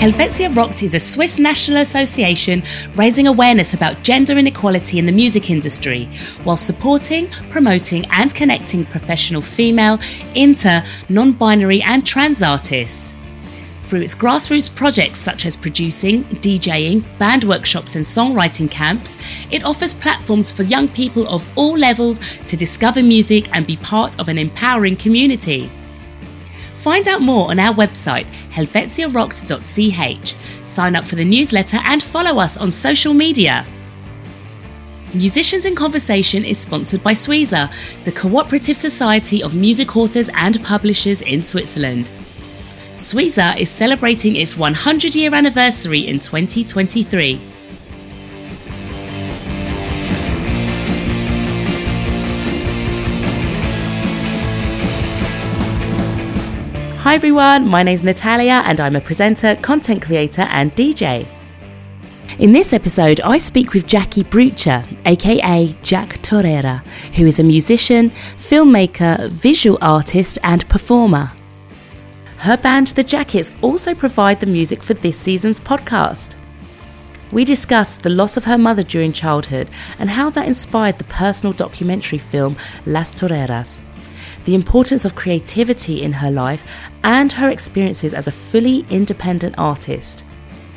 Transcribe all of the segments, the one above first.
Helvetia Rockt is a Swiss national association raising awareness about gender inequality in the music industry while supporting, promoting, and connecting professional female, inter, non binary, and trans artists. Through its grassroots projects such as producing, DJing, band workshops, and songwriting camps, it offers platforms for young people of all levels to discover music and be part of an empowering community. Find out more on our website, helvetiarockt.ch. Sign up for the newsletter and follow us on social media. Musicians in Conversation is sponsored by SUISA, the cooperative society of music authors and publishers in Switzerland. SUISA is celebrating its 100 year anniversary in 2023. Hi everyone, my name's Natalia and I'm a presenter, content creator, and DJ. In this episode, I speak with Jackie Brutsche, aka Jack Torera, who is a musician, filmmaker, visual artist, and performer. Her band, The Jackets, also provide the music for this season's podcast. We discuss the loss of her mother during childhood and how that inspired the personal documentary film Las Toreras the importance of creativity in her life, and her experiences as a fully independent artist.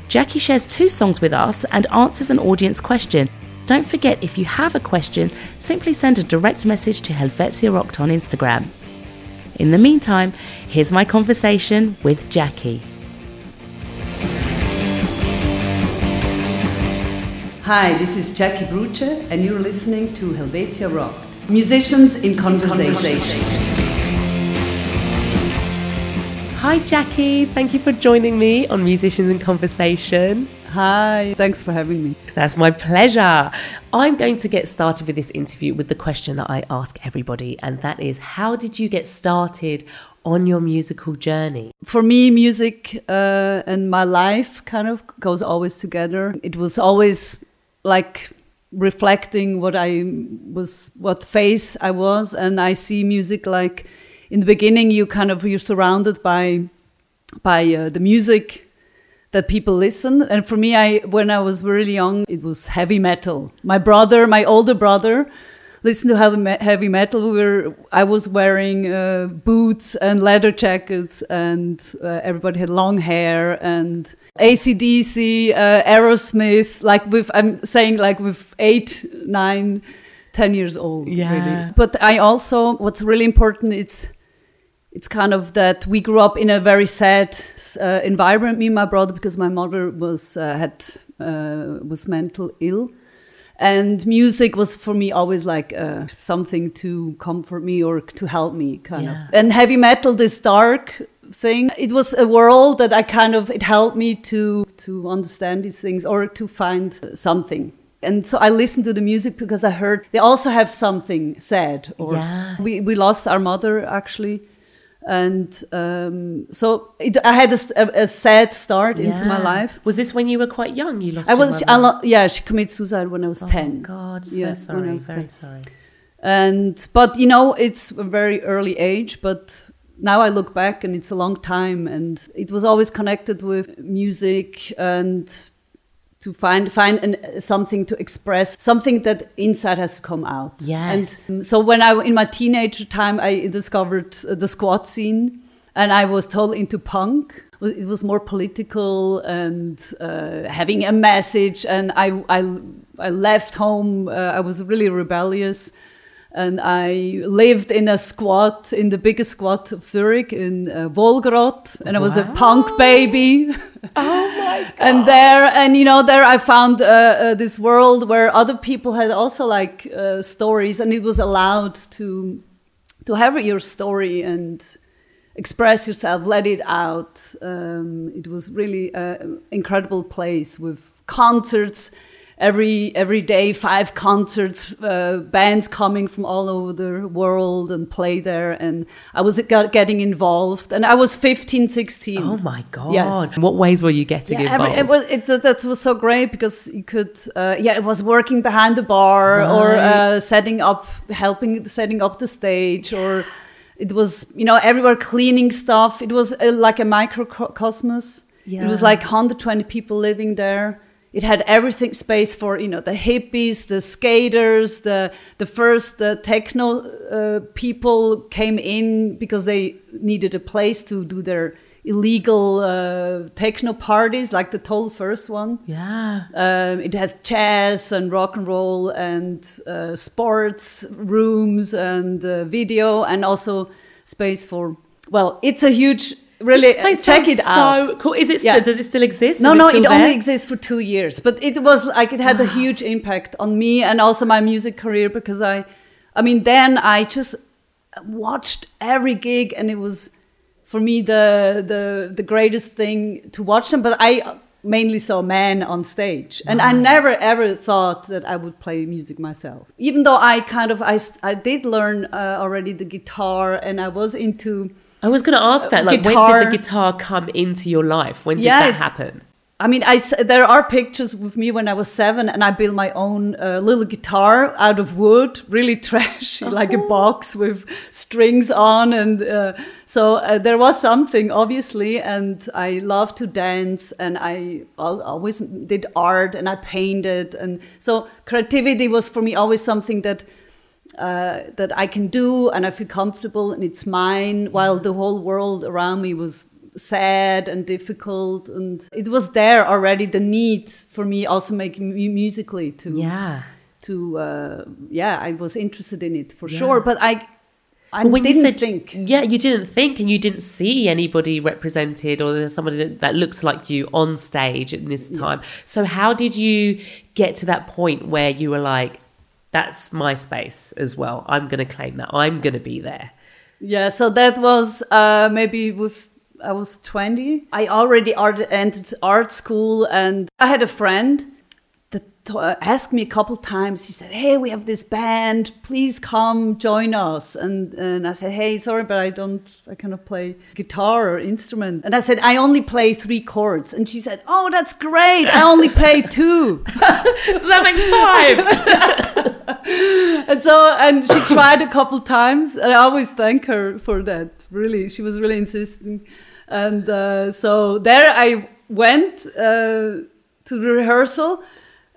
Jackie shares two songs with us and answers an audience question. Don't forget, if you have a question, simply send a direct message to Helvetia Rockt on Instagram. In the meantime, here's my conversation with Jackie. Hi, this is Jackie Brutsche, and you're listening to Helvetia Rockt. Musicians in Conversation. Hi, Jackie. Thank you for joining me on Musicians in Conversation. Hi, thanks for having me. That's my pleasure. I'm going to get started with this interview with the question that I ask everybody, and that is how did you get started on your musical journey? For me, music uh, and my life kind of goes always together. It was always like reflecting what I was, what phase I was, and I see music like in the beginning you kind of you're surrounded by by uh, the music that people listen. And for me i when i was really young it was heavy metal. My brother my older brother listen to heavy, heavy metal. We were, I was wearing uh, boots and leather jackets, and uh, everybody had long hair and ACDC, uh, Aerosmith. Like with, I'm saying, like with eight, nine, ten years old. Yeah. Really. But I also, what's really important, it's it's kind of that we grew up in a very sad uh, environment, me and my brother, because my mother was uh, had uh, was mental ill and music was for me always like uh, something to comfort me or to help me kind yeah. of and heavy metal this dark thing it was a world that i kind of it helped me to to understand these things or to find something and so I listened to the music because I heard they also have something sad. Or yeah. we, we lost our mother actually and um, so it, I had a, a, sad start yeah. into my life. Was this when you were quite young? You lost. I was. I lo- yeah, she committed suicide when I was oh ten. God, so yeah, sorry, very 10. sorry. And but you know, it's a very early age. But now I look back, and it's a long time, and it was always connected with music and to find find an, something to express something that inside has to come out. Yes. and so when i in my teenager time i discovered the squat scene and i was totally into punk. It was more political and uh, having a message and i i, I left home uh, i was really rebellious and I lived in a squat in the biggest squat of Zurich in uh, and wow. I was a punk baby. Oh my god! and there, and you know, there I found uh, uh, this world where other people had also like uh, stories, and it was allowed to to have your story and express yourself, let it out. Um, it was really an incredible place with concerts every every day five concerts uh, bands coming from all over the world and play there and i was getting involved and i was 15 16 oh my god yes. what ways were you getting yeah, involved every, it was it, that was so great because you could uh, yeah it was working behind the bar right. or uh, setting up helping setting up the stage or it was you know everywhere cleaning stuff it was uh, like a microcosmos Yeah. It was like 120 people living there. It had everything space for you know the hippies, the skaters, the the first the techno uh, people came in because they needed a place to do their illegal uh, techno parties, like the total first one. Yeah. Um, it has jazz and rock and roll and uh, sports rooms and uh, video and also space for. Well, it's a huge. Really, check it out. So cool. Is it? Yeah. Does it still exist? No, Is no, still it only exists for two years, but it was like it had a huge impact on me and also my music career because I, I mean, then I just watched every gig and it was for me the the the greatest thing to watch them. But I mainly saw men on stage, and I never ever thought that I would play music myself. Even though I kind of I I did learn uh, already the guitar and I was into. I was going to ask that. Like, when did the guitar come into your life? When did Yeah, that happen? I mean, I there are pictures with me when I was seven, and I built my own uh, little guitar out of wood, really trashy, like a box with strings on, and uh, so uh, there was something obviously. And I love to dance, and I always did art, and I painted, and so creativity was for me always something that uh, that I can do and I feel comfortable and it's mine while the whole world around me was sad and difficult and it was there already the need for me also making mu- musically to Yeah. to uh, yeah I was interested in it for sure but I I when didn't you said, think yeah, you didn't think and you didn't see anybody represented or there's somebody that, that looks like you on stage at this time. So how did you get to that point where you were like, that's my space as well. I'm going to claim that. I'm going to be there. Yeah, so that was uh, maybe with I was 20. I already art, entered art school, and I had a friend t- asked me a couple times. He said, "Hey, we have this band. Please come join us." And and I said, "Hey, sorry, but I don't. I cannot play guitar or instrument." And I said, "I only play three chords." And she said, "Oh, that's great. I only play two. so that makes five. and so and she tried a couple times and i always thank her for that really she was really insisting and uh, so there i went uh, to the rehearsal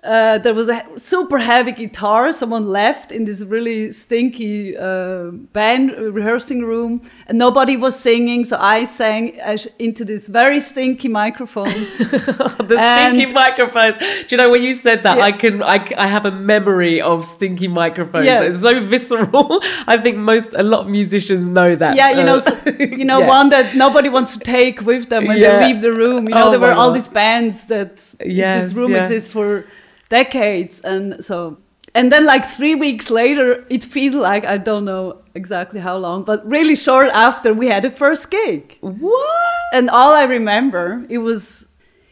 uh, there was a super heavy guitar. Someone left in this really stinky uh, band rehearsing room, and nobody was singing. So I sang uh, into this very stinky microphone. the And- stinky microphones. Do you know when you said that? Yeah. I can. I have a memory of stinky microphones. Yeah. It's so visceral. I think most a lot of musicians know that. Yeah, you know, Uh, so, you know, yeah. one that nobody wants to take with them when Yeah. they leave the room. You know, Oh there were all God. these bands that Yes, this room exists for decades, and so. And then, like three weeks later, it feels like I don't know exactly how long, but really short after we had a first gig. What? And all I remember, it was,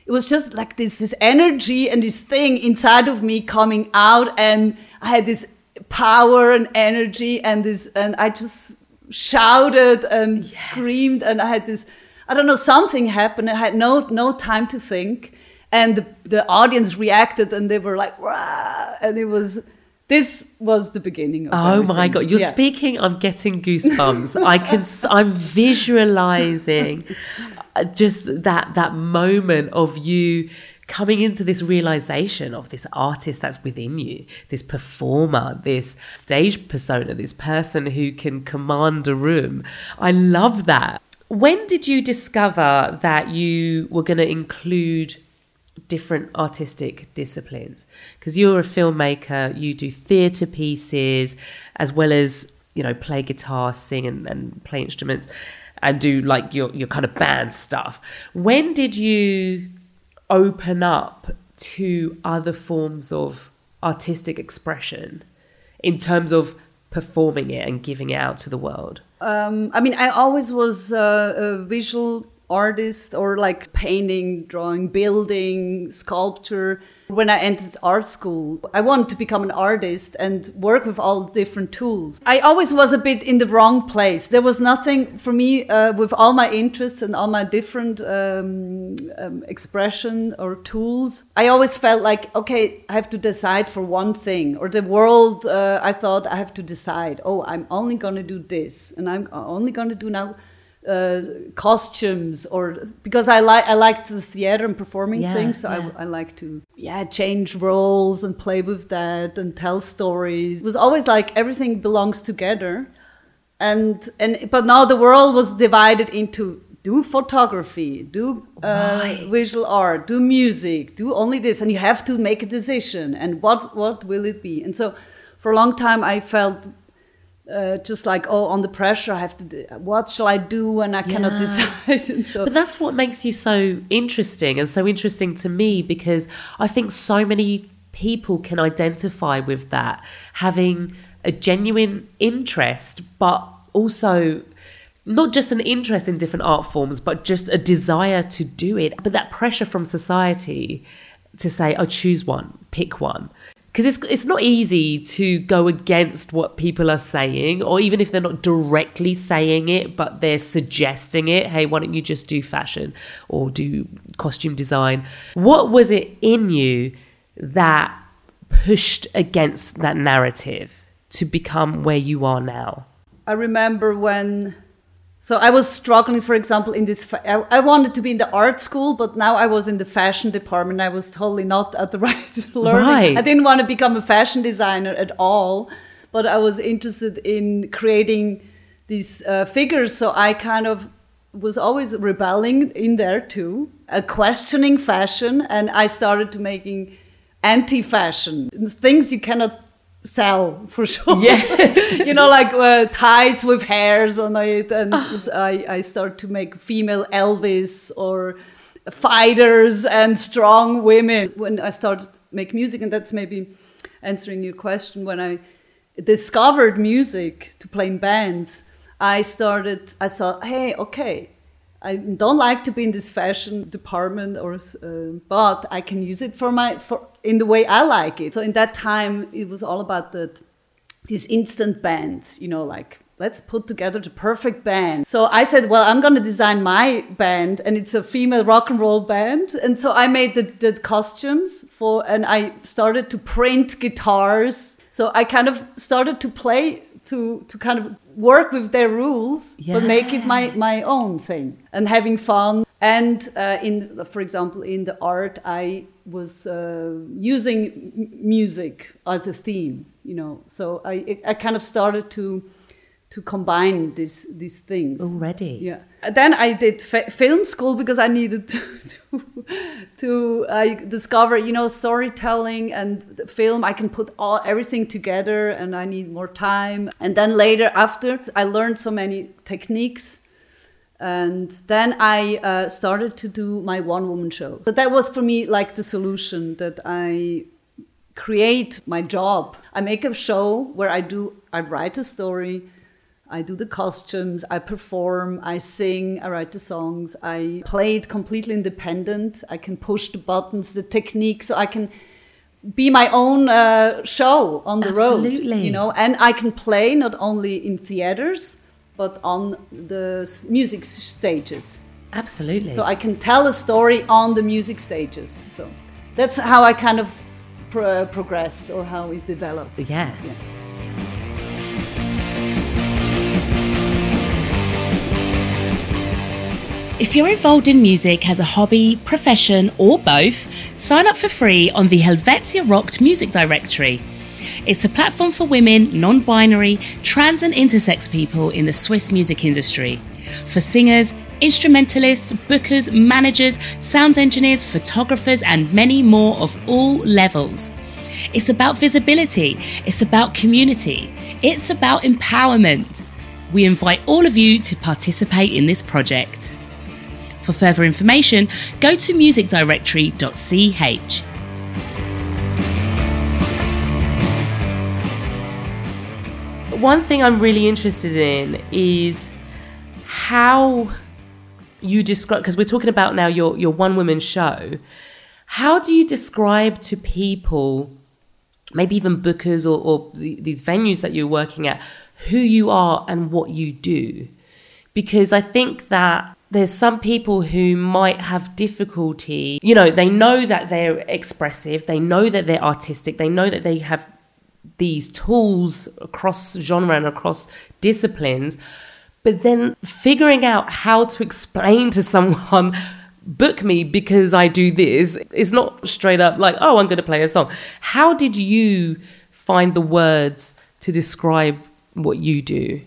it was just like this, this energy and this thing inside of me coming out, and I had this power and energy, and this, and I just shouted and screamed, and I had this, I don't know, something happened. I had no no time to think, and the the audience reacted, and they were like, Wah! and it was. This was the beginning of Oh my god! You're Yeah. speaking. I'm getting goosebumps. I can. I'm visualizing uh, just that that moment of you coming into this realization of this artist that's within you, this performer, this stage persona, this person who can command a room. I love that. When did you discover that you were going to include different artistic disciplines. Because you're a filmmaker you do theatre pieces as well as you know play guitar sing and, and play instruments and do like your, your kind of band stuff. When did you open up to other forms of artistic expression in terms of performing it and giving it out to the world? Um, I mean, I always was uh, a visual artist or like painting, drawing, building, sculpture. When I entered art school, I wanted to become an artist and work with all different tools. I always was a bit in the wrong place. There was nothing for me uh, with all my interests and all my different um, um, expression or tools. I always felt like, okay, I have to decide for one thing, or the world. Uh, I thought I have to decide. Oh, I'm only going to do this, and I'm only going to do now uh, costumes or because I like I like the theater and performing Yeah, things, so yeah. I, I like to yeah change roles and play with that and tell stories. It was always like everything belongs together, and and but now the world was divided into do photography, do uh, Right. visual art, do music, do only this, and you have to make a decision. And what what will it be? And so, for a long time, I felt uh, just like oh, on the pressure. I have to. Do, what shall I do? And I cannot Yeah. decide. and so, But that's what makes you so interesting and so interesting to me because I think so many people can identify with that, having a genuine interest, but also not just an interest in different art forms, but just a desire to do it. But that pressure from society to say, oh, choose one, pick one. Because it's, it's not easy to go against what people are saying, or even if they're not directly saying it, but they're suggesting it. Hey, why don't you just do fashion or do costume design? What was it in you that pushed against that narrative to become where you are now? I remember when. So I was struggling, for example, in this. Fa- I, I wanted to be in the art school, but now I was in the fashion department. I was totally not at the right learning. Right. I didn't want to become a fashion designer at all, but I was interested in creating these uh, figures. So I kind of was always rebelling in there too, uh, questioning fashion, and I started to making anti-fashion things you cannot sell for sure. Yeah. you know, like uh, ties with hairs on it, and I, I start to make female Elvis or fighters and strong women. When I started to make music, and that's maybe answering your question, when I discovered music to play in bands, I started. I thought, hey, okay. I don't like to be in this fashion department, or uh, but I can use it for my for in the way I like it. So in that time, it was all about that these instant bands, you know, like let's put together the perfect band. So I said, well, I'm going to design my band, and it's a female rock and roll band. And so I made the, the costumes for, and I started to print guitars. So I kind of started to play to to kind of work with their rules, but make it my my own thing and having fun. And uh, in, for example, in the art, I was uh, using m- music as a theme, you know. So I I kind of started to to combine these these things. Already. Yeah. Then I did film school because I needed to, to, to I discover, you know, storytelling and the film. I can put all everything together, and I need more time. And then later, after I learned so many techniques, and then I uh, started to do my one woman show. But that was for me like the solution that I create my job. I make a show where I do, I write a story, I do the costumes, I perform, I sing, I write the songs, I play it completely independent. I can push the buttons, the technique, so I can be my own uh, show on the road. Absolutely. You know, and I can play not only in theaters but on the music stages. Absolutely. So I can tell a story on the music stages. So that's how I kind of pro- progressed or how it developed. yeah. Yeah. If you're involved in music as a hobby, profession, or both, sign up for free on the Helvetia Rockt Music Directory. It's a platform for women, non binary, trans, and intersex people in the Swiss music industry. For singers, instrumentalists, bookers, managers, sound engineers, photographers, and many more of all levels. It's about visibility, it's about community, it's about empowerment. We invite all of you to participate in this project. For further information, go to musicdirectory.ch. One thing I'm really interested in is how you describe because we're talking about now your your one woman show. How do you describe to people, maybe even bookers or, or the, these venues that you're working at, who you are and what you do? Because I think that there's some people who might have difficulty. You know, they know that they're expressive, they know that they're artistic, they know that they have these tools across genre and across disciplines, but then figuring out how to explain to someone book me because I do this is not straight up like, oh, I'm going to play a song. How did you find the words to describe what you do?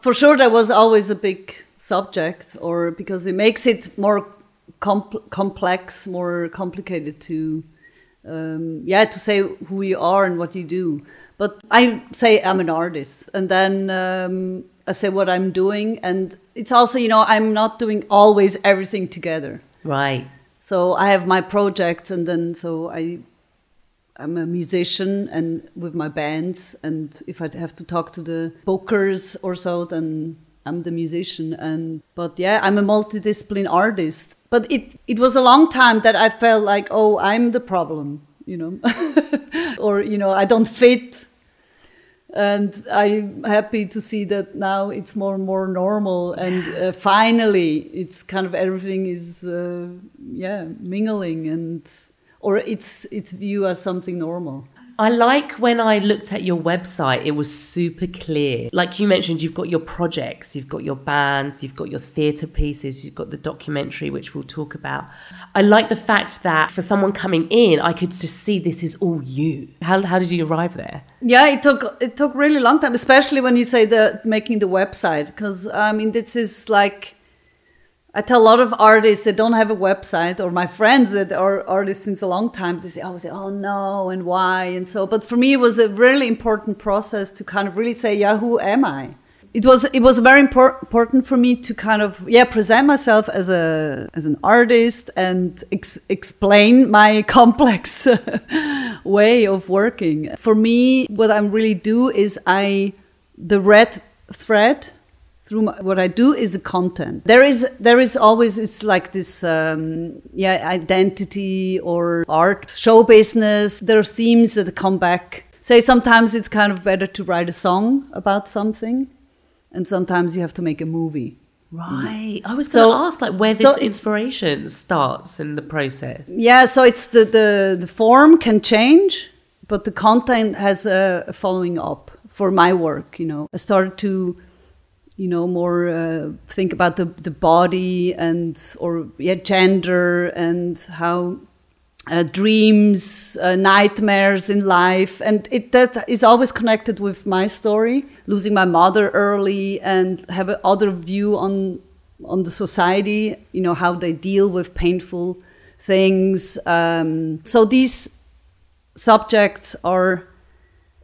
For sure, that was always a big subject, or because it makes it more comp- complex, more complicated to, um, yeah, to say who you are and what you do. But I say I'm an artist, and then um, I say what I'm doing, and it's also, you know, I'm not doing always everything together. Right. So I have my projects, and then so I, I'm a musician and with my bands, and if I have to talk to the bookers or so, then I'm the musician. And but yeah, I'm a multidiscipline artist. But it it was a long time that I felt like, oh, I'm the problem, you know, or you know, I don't fit and I'm happy to see that now it's more and more normal, and uh, finally, it's kind of everything is uh, yeah mingling and or it's it's viewed as something normal. I like when I looked at your website, it was super clear. Like you mentioned, you've got your projects, you've got your bands, you've got your theatre pieces, you've got the documentary, which we'll talk about. I like the fact that for someone coming in, I could just see this is all you. How, how did you arrive there? Yeah, it took it took really long time, especially when you say the making the website, because I mean this is like I tell a lot of artists that don't have a website, or my friends that are artists since a long time, they say, "Oh, say, oh no, and why?" and so. But for me, it was a really important process to kind of really say, "Yeah, who am I?" It was it was very impor- important for me to kind of yeah present myself as a as an artist and ex- explain my complex way of working. For me, what I really do is I the red thread through my, what I do is the content. There is there is always it's like this um, yeah identity or art show business. There are themes that come back. Say sometimes it's kind of better to write a song about something, and sometimes you have to make a movie. Right. I was So- going to ask, like, where this so inspiration starts in the process. Yeah, so it's the the, the form can change, but the content has a, a following up for my work. You know, I started to, you know, more uh, think about the the body and or yeah, gender and how. Uh, dreams, uh, nightmares in life, and it that is always connected with my story. Losing my mother early, and have other view on on the society. You know how they deal with painful things. Um, so these subjects are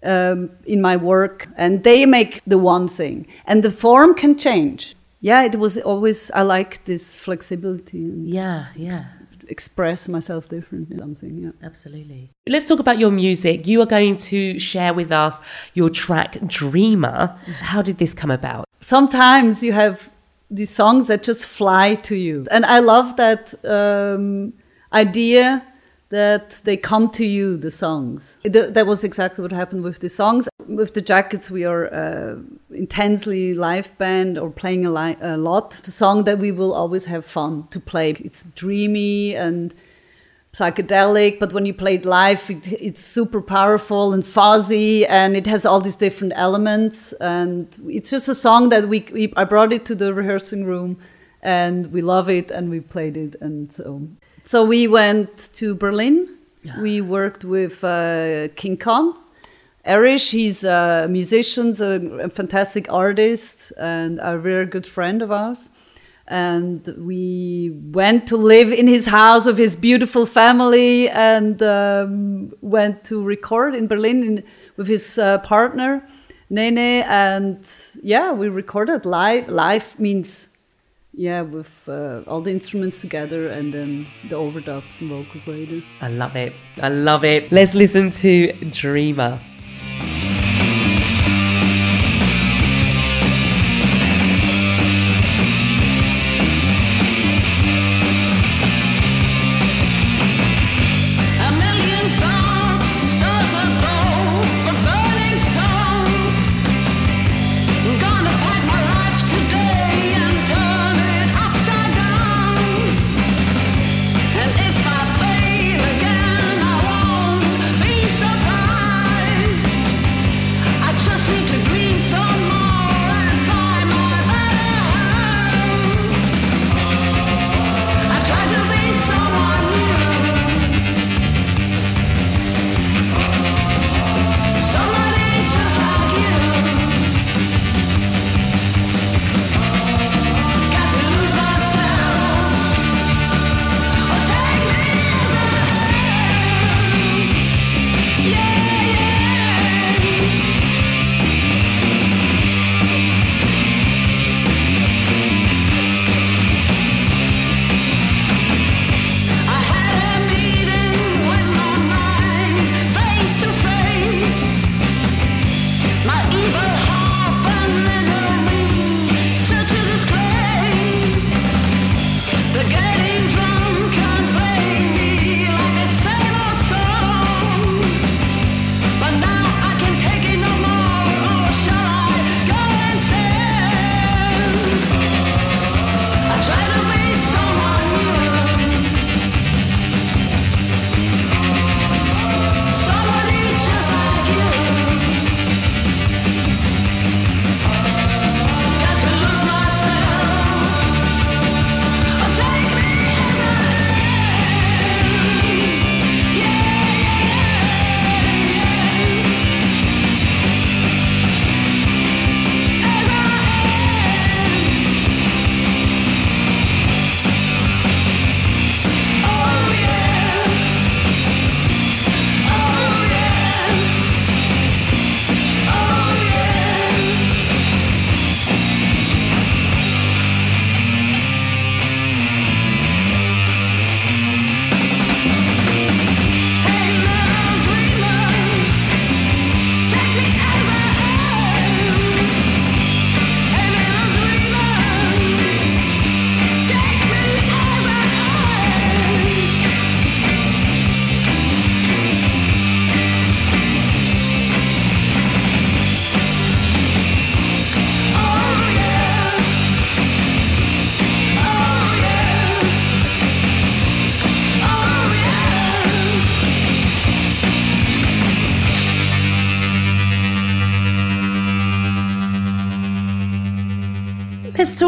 um, in my work, and they make the one thing, and the form can change. Yeah, it was always I like this flexibility and Yeah, yeah. express myself differently. Something, yeah. Absolutely. Let's talk about your music. You are going to share with us your track Dreamer. How did this come about? sometimes you have these songs that just fly to you and i love that um, idea that they come to you the songs. Th- that was exactly what happened with the songs. With the jackets we are uh, intensely live band or playing a, li- a lot. It's a song that we will always have fun to play. It's dreamy and psychedelic, but when you play it live, it, it's super powerful and fuzzy, and it has all these different elements. And it's just a song that we, we I brought it to the rehearsing room, and we love it, and we played it, and so so we went to Berlin. We worked with uh, King Kong. Erich, he's a musician, a, a fantastic artist, and a very good friend of ours and we went to live in his house with his beautiful family and um, went to record in Berlin in, with his uh, partner Nene and yeah we recorded live live means yeah with uh, all the instruments together and then the overdubs and vocals later I love it. I love it. Let's listen to Dreamer.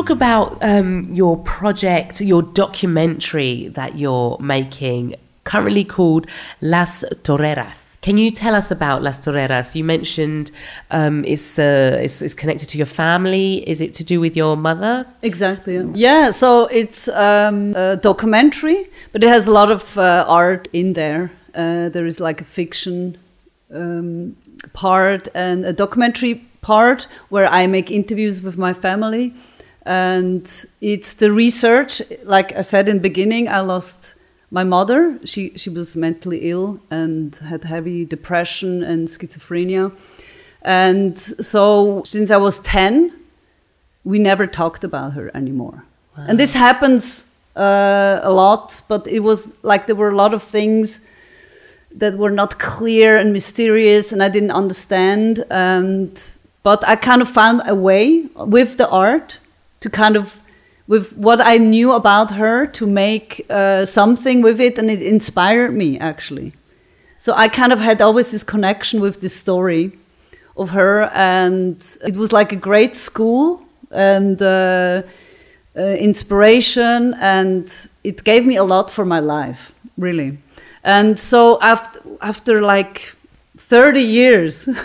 Talk about um, your project, your documentary that you're making, currently called Las Toreras. Can you tell us about Las Toreras? You mentioned um, it's, uh, it's, it's connected to your family. Is it to do with your mother? Exactly. Yeah. So it's um, a documentary, but it has a lot of uh, art in there. Uh, there is like a fiction um, part and a documentary part where I make interviews with my family. And it's the research. Like I said in the beginning, I lost my mother. She she was mentally ill and had heavy depression and schizophrenia. And so since I was ten, we never talked about her anymore. And this happens uh, a lot, but it was like there were a lot of things that were not clear and mysterious, and I didn't understand. And but I kind of found a way with the art to kind of with what I knew about her to make uh, something with it, and it inspired me actually. So I kind of had always this connection with this story of her, and it was like a great school and uh, uh, inspiration, and it gave me a lot for my life, really. And so after after like thirty years.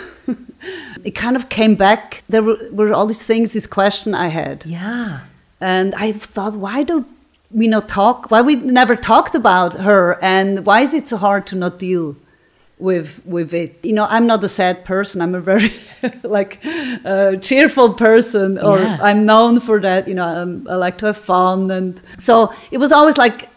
it kind of came back. There were, were all these things, this question I had. Yeah. And I thought, why don't we not talk? Why we never talked about her? And why is it so hard to not deal with with it? You know, I'm not a sad person. I'm a very like uh, cheerful person, or Yeah. I'm known for that. You know, um, I like to have fun, and so it was always like,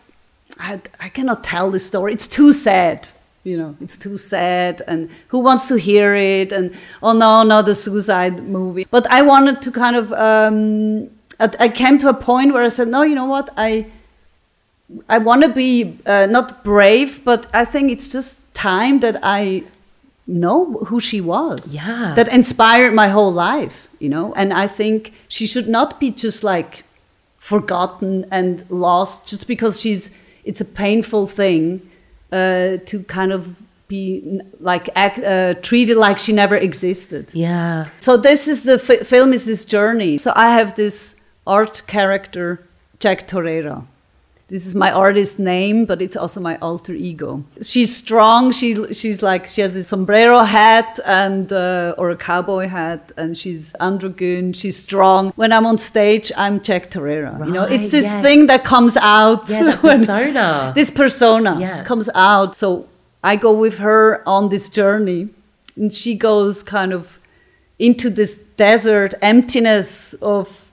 I, I cannot tell this story. It's too sad. You know, it's too sad, and who wants to hear it? And oh no, not a suicide movie. But I wanted to kind of. Um, I came to a point where I said, no, you know what? I I want to be uh, not brave, but I think it's just time that I know who she was. Yeah. That inspired my whole life, you know? And I think she should not be just like forgotten and lost just because she's, it's a painful thing uh, to kind of be like act, uh, treated like she never existed. Yeah. So this is the fi- film is this journey. So I have this art character, Jack Torera. This is my artist name, but it's also my alter ego. She's strong. She she's like she has a sombrero hat and uh, or a cowboy hat, and she's androgyn. She's strong. When I'm on stage, I'm Jack Torera. you know, it's this yes. thing that comes out. Yeah, persona. this persona Yeah. comes out. So I go with her on this journey, and she goes kind of into this desert emptiness of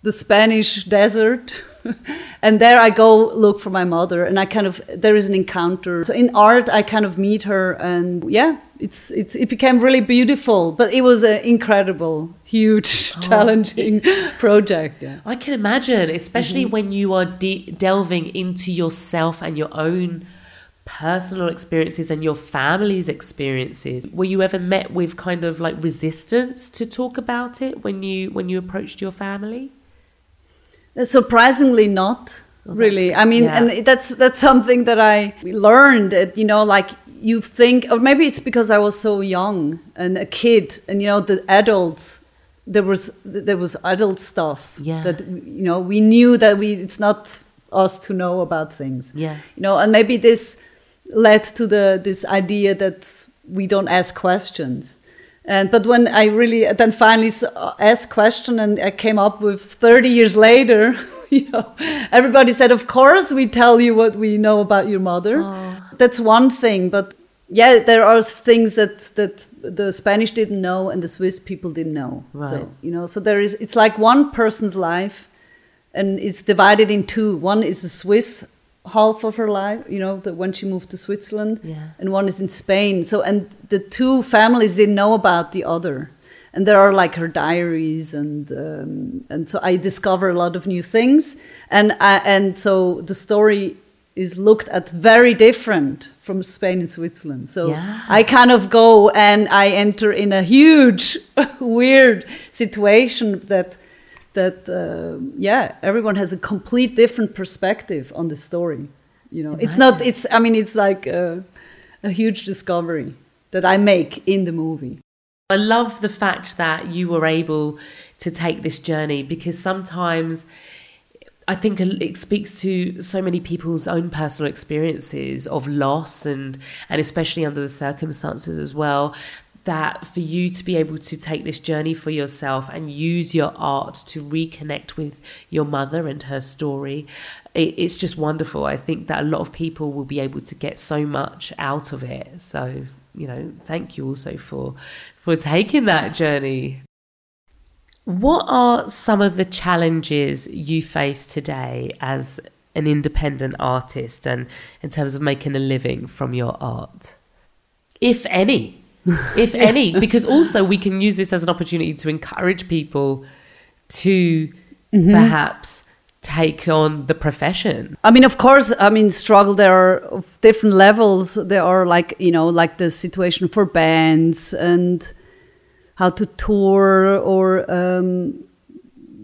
the Spanish desert. and there I go look for my mother, and I kind of there is an encounter. So in art, I kind of meet her, and yeah, it's it's it became really beautiful. But it was an incredible, huge, challenging project. Yeah. I can imagine, especially Mm-hmm. when you are de- delving into yourself and your own personal experiences and your family's experiences. Were you ever met with kind of like resistance to talk about it when you when you approached your family? Uh, surprisingly, not oh, that's really. I mean, Yeah. and that's that's something that I learned. That, you know, like you think, or maybe it's because I was so young and a kid, and you know, the adults. There was there was adult stuff Yeah. that you know we knew that we it's not us to know about things. Yeah. you know, and maybe this led to the this idea that we don't ask questions. And but when I really then finally uh, asked question and I came up with 30 years later, you know, everybody said, "Of course, we tell you what we know about your mother." That's one thing, but yeah, there are things that that the Spanish didn't know and the Swiss people didn't know. Right. So you know, so there is it's like one person's life, and it's divided in two. One is a Swiss half of her life, you know, the, when she moved to Switzerland, Yeah. and one is in Spain. So, and the two families didn't know about the other. And there are like her diaries, and um, and so I discover a lot of new things, and I, and so the story is looked at very different from Spain and Switzerland. So Yeah. I kind of go and I enter in a huge, weird situation that that uh, yeah everyone has a complete different perspective on the story you know? It's not it's i mean it's like a, a huge discovery that i make in the movie. I love the fact that you were able to take this journey because sometimes I think it speaks to so many people's own personal experiences of loss and and especially under the circumstances as well that for you to be able to take this journey for yourself and use your art to reconnect with your mother and her story it, it's just wonderful. I think that a lot of people will be able to get so much out of it. So you know thank you also for for taking that journey. What are some of the challenges you face today as an independent artist and in terms of making a living from your art? If any if any, because also we can use this as an opportunity to encourage people to perhaps take on the profession. I mean, of course, I mean, struggle, there are different levels. There are like, you know, like the situation for bands and how to tour or um,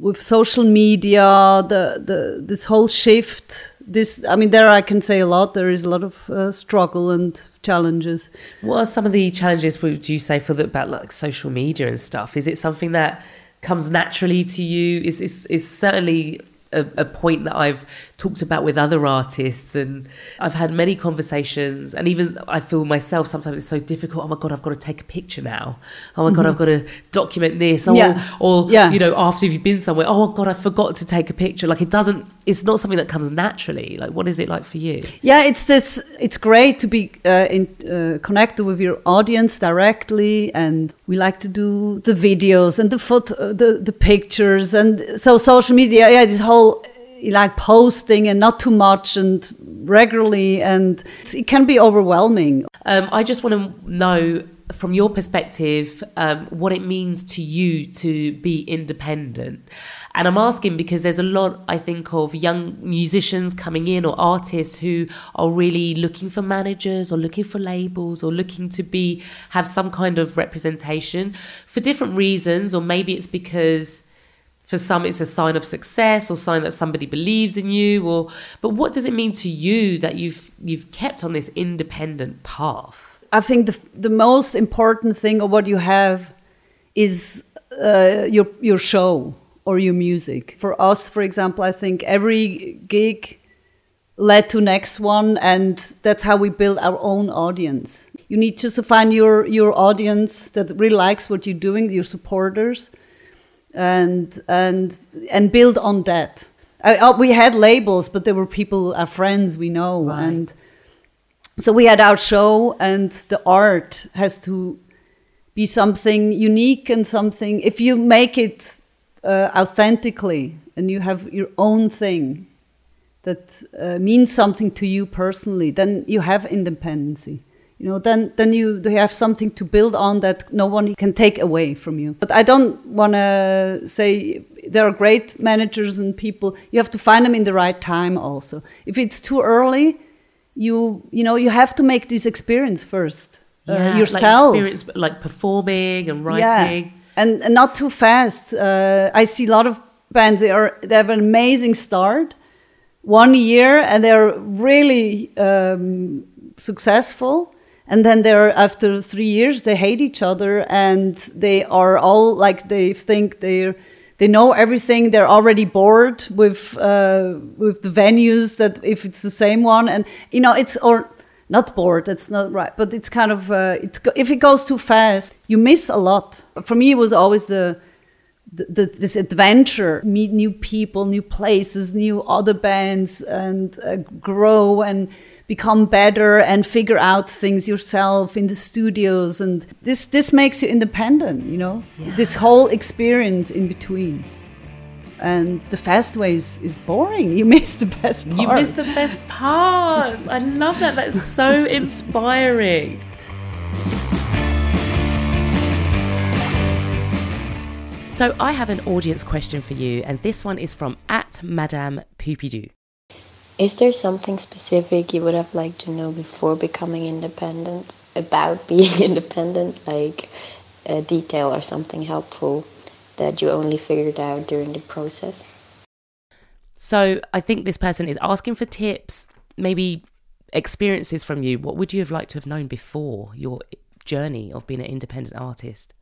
with social media, the, the, this whole shift. This, I mean, there I can say a lot. There is a lot of uh, struggle and challenges. What are some of the challenges would you say for the about like social media and stuff? Is it something that comes naturally to you? Is is is certainly a, a point that I've talked about with other artists and I've had many conversations and even I feel myself sometimes it's so difficult. Oh my god, I've got to take a picture now. Oh my god, I've got to document this. Oh, Yeah. or Yeah. you know, after you've been somewhere, oh my god, I forgot to take a picture. Like it doesn't it's not something that comes naturally. Like what is it like for you? Yeah, it's this. It's great to be uh, in, uh, connected with your audience directly, and we like to do the videos and the photo, the the pictures, and so social media. Yeah, this whole uh, like posting and not too much and regularly, and it can be overwhelming. Um, I just want to know from your perspective um, what it means to you to be independent. And I'm asking because there's a lot, I think, of young musicians coming in or artists who are really looking for managers or looking for labels or looking to be have some kind of representation for different reasons, or maybe it's because for some it's a sign of success or sign that somebody believes in you or but what does it mean to you that you've you've kept on this independent path I think the the most important thing of what you have is uh, your your show or your music. For us, for example, I think every gig led to next one, and that's how we build our own audience. You need just to find your your audience that really likes what you're doing, your supporters, and and and build on that. I, uh, we had labels, but there were people, our friends we know, Right. and so we had our show and the art has to be something unique and something if you make it uh, authentically and you have your own thing that uh, means something to you personally then you have independency. You know then then you you have something to build on that no one can take away from you. But i don't want to say there are great managers and people you have to find them in the right time also. If it's too early you you know you have to make this experience first uh, like yourself. experience like performing and writing. Yeah. and, and not too fast. Uh, i see a lot of bands they are they have an amazing start one year and they're really um, successful. And then they're after three years they hate each other and they are all like they think they're they know everything. They're already bored with uh, with the venues that if it's the same one. And you know it's or not bored It's not right but it's kind of uh, it's if it goes too fast you miss a lot. For me it was always the the, the, this adventure, meet new people, new places, new other bands, and uh, grow. And become better and figure out things yourself in the studios. And this this makes you independent, you know. This whole experience in between. And the fast way is, is boring. You miss the best part. you missed the best parts i love that that's so inspiring so i have an audience question for you and this one is from at madame poupidou Is there something specific you would have liked to know before becoming independent about being independent, like a detail or something helpful that you only figured out during the process? So I think this person is asking for tips, maybe experiences from you. What would you have liked to have known before your journey of being an independent artist?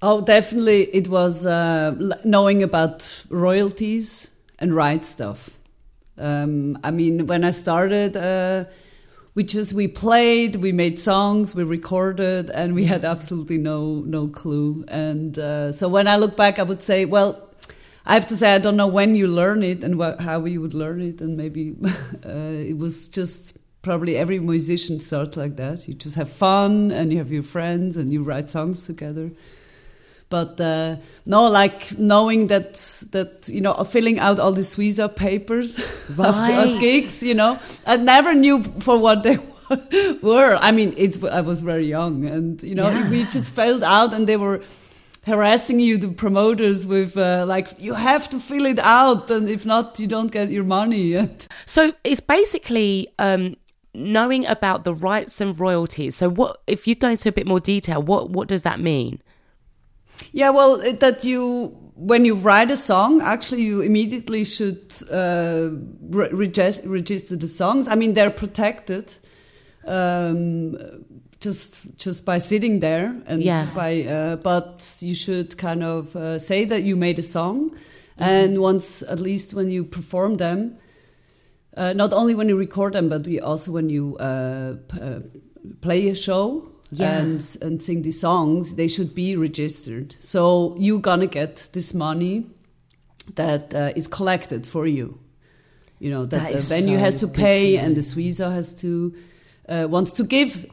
Oh, definitely. It was uh, knowing about royalties and right stuff. Um, I mean, when I started, uh, we just we played, we made songs, we recorded, and we had absolutely no no clue. And uh, so when I look back, I would say, well, I have to say I don't know when you learn it and wh- how you would learn it, and maybe uh, it was just probably every musician starts like that. You just have fun, and you have your friends, and you write songs together but uh, no, like knowing that that you know filling out all the SUISA papers after at gigs, you know, I never knew for what they were. I mean, it. I was very young, and you know, Yeah. we just filled out, and they were harassing you, the promoters, with uh, like you have to fill it out, and if not, you don't get your money. And So it's basically um, knowing about the rights and royalties. So what if you go into a bit more detail? What what does that mean? Yeah, well, it- that you when you write a song, actually, you immediately should uh, re- regis- register the songs. I mean, they're protected um, just just by sitting there and Yeah. by. Uh, but you should kind of uh, say that you made a song, and once at least when you perform them. Uh, not only when you record them, but we also when you uh, p- uh, play a show Yeah. and and sing these songs, they should be registered. So you're gonna get this money that uh, is collected for you. You know that, That the venue so has to pay, and the SUISA has to uh, wants to give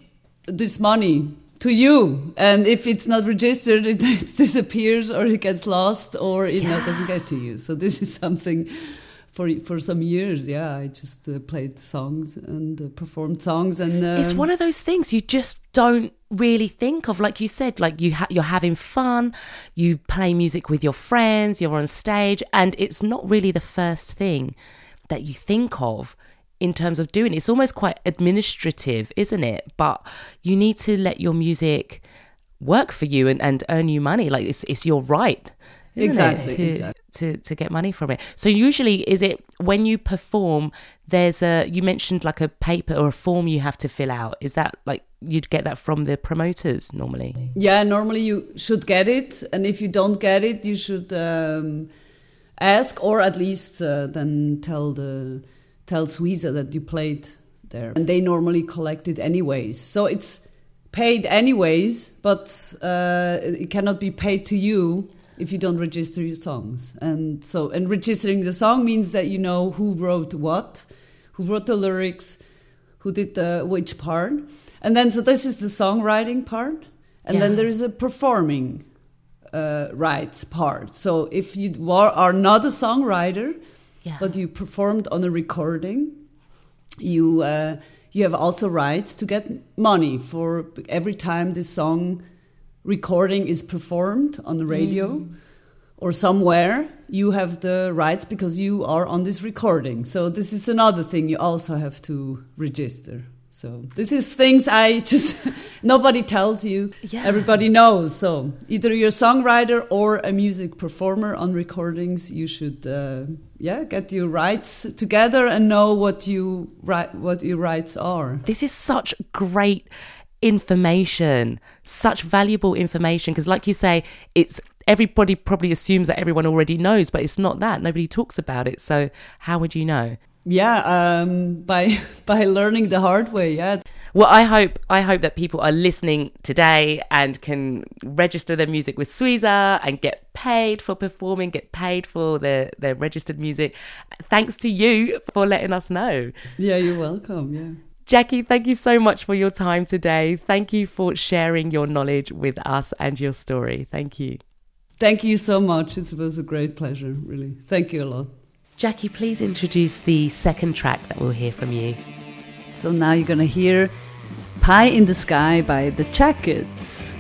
this money to you. And if it's not registered, it, disappears or it gets lost or it not, doesn't get to you. So this is something. For, for some years, yeah, I just uh, played songs and uh, performed songs, and um, it's one of those things you just don't really think of like you said like you ha- you're having fun you play music with your friends you're on stage and it's not really the first thing that you think of in terms of doing it. it's almost quite administrative isn't it but you need to let your music work for you and, and earn you money like it's it's your right isn't it, to, exactly. To to get money from it. So usually is it when you perform there's a you mentioned like a paper or a form you have to fill out. Is that like you'd get that from the promoters normally? Yeah, normally you should get it, and if you don't get it, you should um, ask, or at least uh, then tell the tell SUISA that you played there, and they normally collect it anyways. So it's paid anyways, but uh, it cannot be paid to you if you don't register your songs. And so, and registering the song means that you know who wrote what, who wrote the lyrics, who did the which part, and then so this is the songwriting part, and then there is a performing uh, rights part. So if you are not a songwriter, Yeah. but you performed on a recording, you uh, you have also rights to get money for every time this song recording is performed on the radio or somewhere. You have the rights because you are on this recording. So this is another thing you also have to register. So this is things I just nobody tells you. Yeah. Everybody knows. So either you're a songwriter or a music performer on recordings, you should uh, yeah get your rights together and know what you what your rights are. This is such great information, such valuable information because like you say it's everybody probably assumes that everyone already knows but it's not that. Nobody talks about it. So how would you know? Yeah, um, by by learning the hard way. Yeah, Well, I hope I hope that people are listening today and can register their music with SUISA and get paid for performing, get paid for their their registered music. Thanks to you for letting us know. yeah, you're welcome. Yeah. Jackie, thank you so much for your time today. Thank you for sharing your knowledge with us and your story. Thank you. Thank you so much. It was a great pleasure, really. Thank you a lot. Jackie, please introduce the second track that we'll hear from you. So now you're gonna hear "Pie in the Sky" by the Jackets.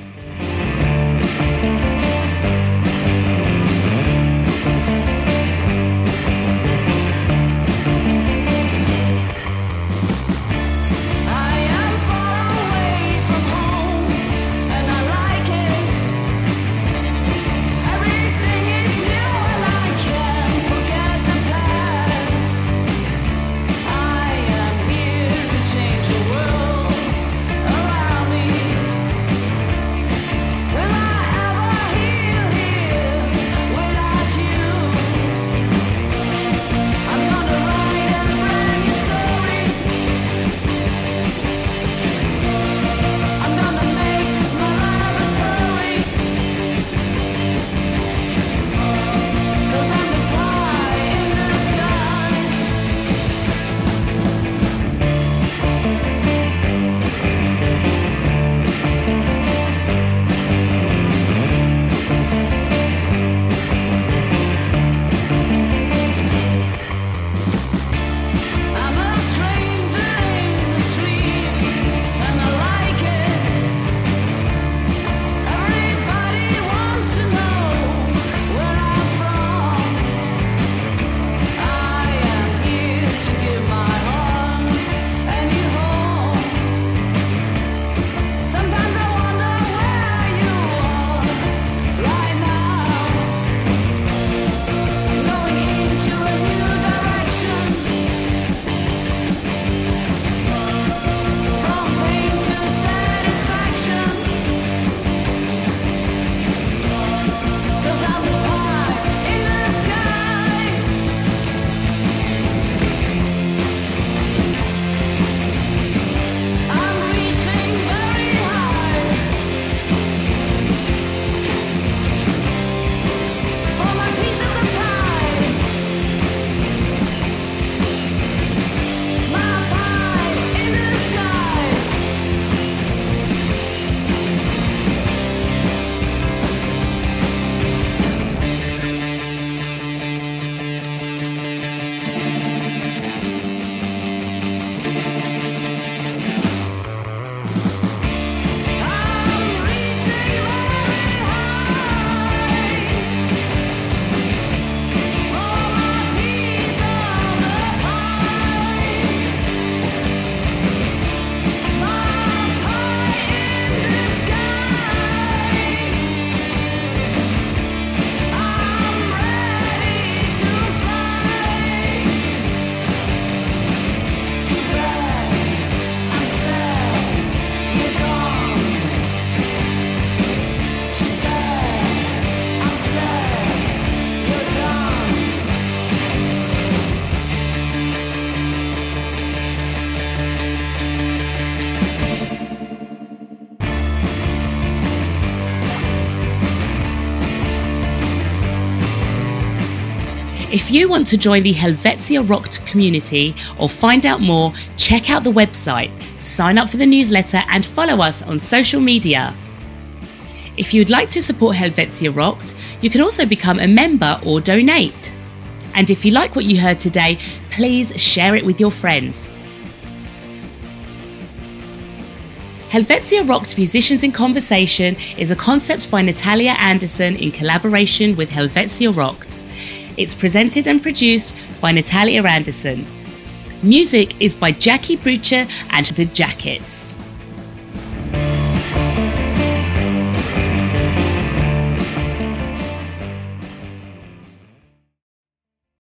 If you want to join the Helvetia Rockt community or find out more, check out the website, sign up for the newsletter, and follow us on social media. If you'd like to support Helvetia Rockt, you can also become a member or donate. And if you like what you heard today, please share it with your friends. Helvetia Rockt Musicians in Conversation is a concept by Natalia Anderson in collaboration with Helvetia Rockt. It's presented and produced by Natalia Anderson. Music is by Jackie Brutsche and The Jackets.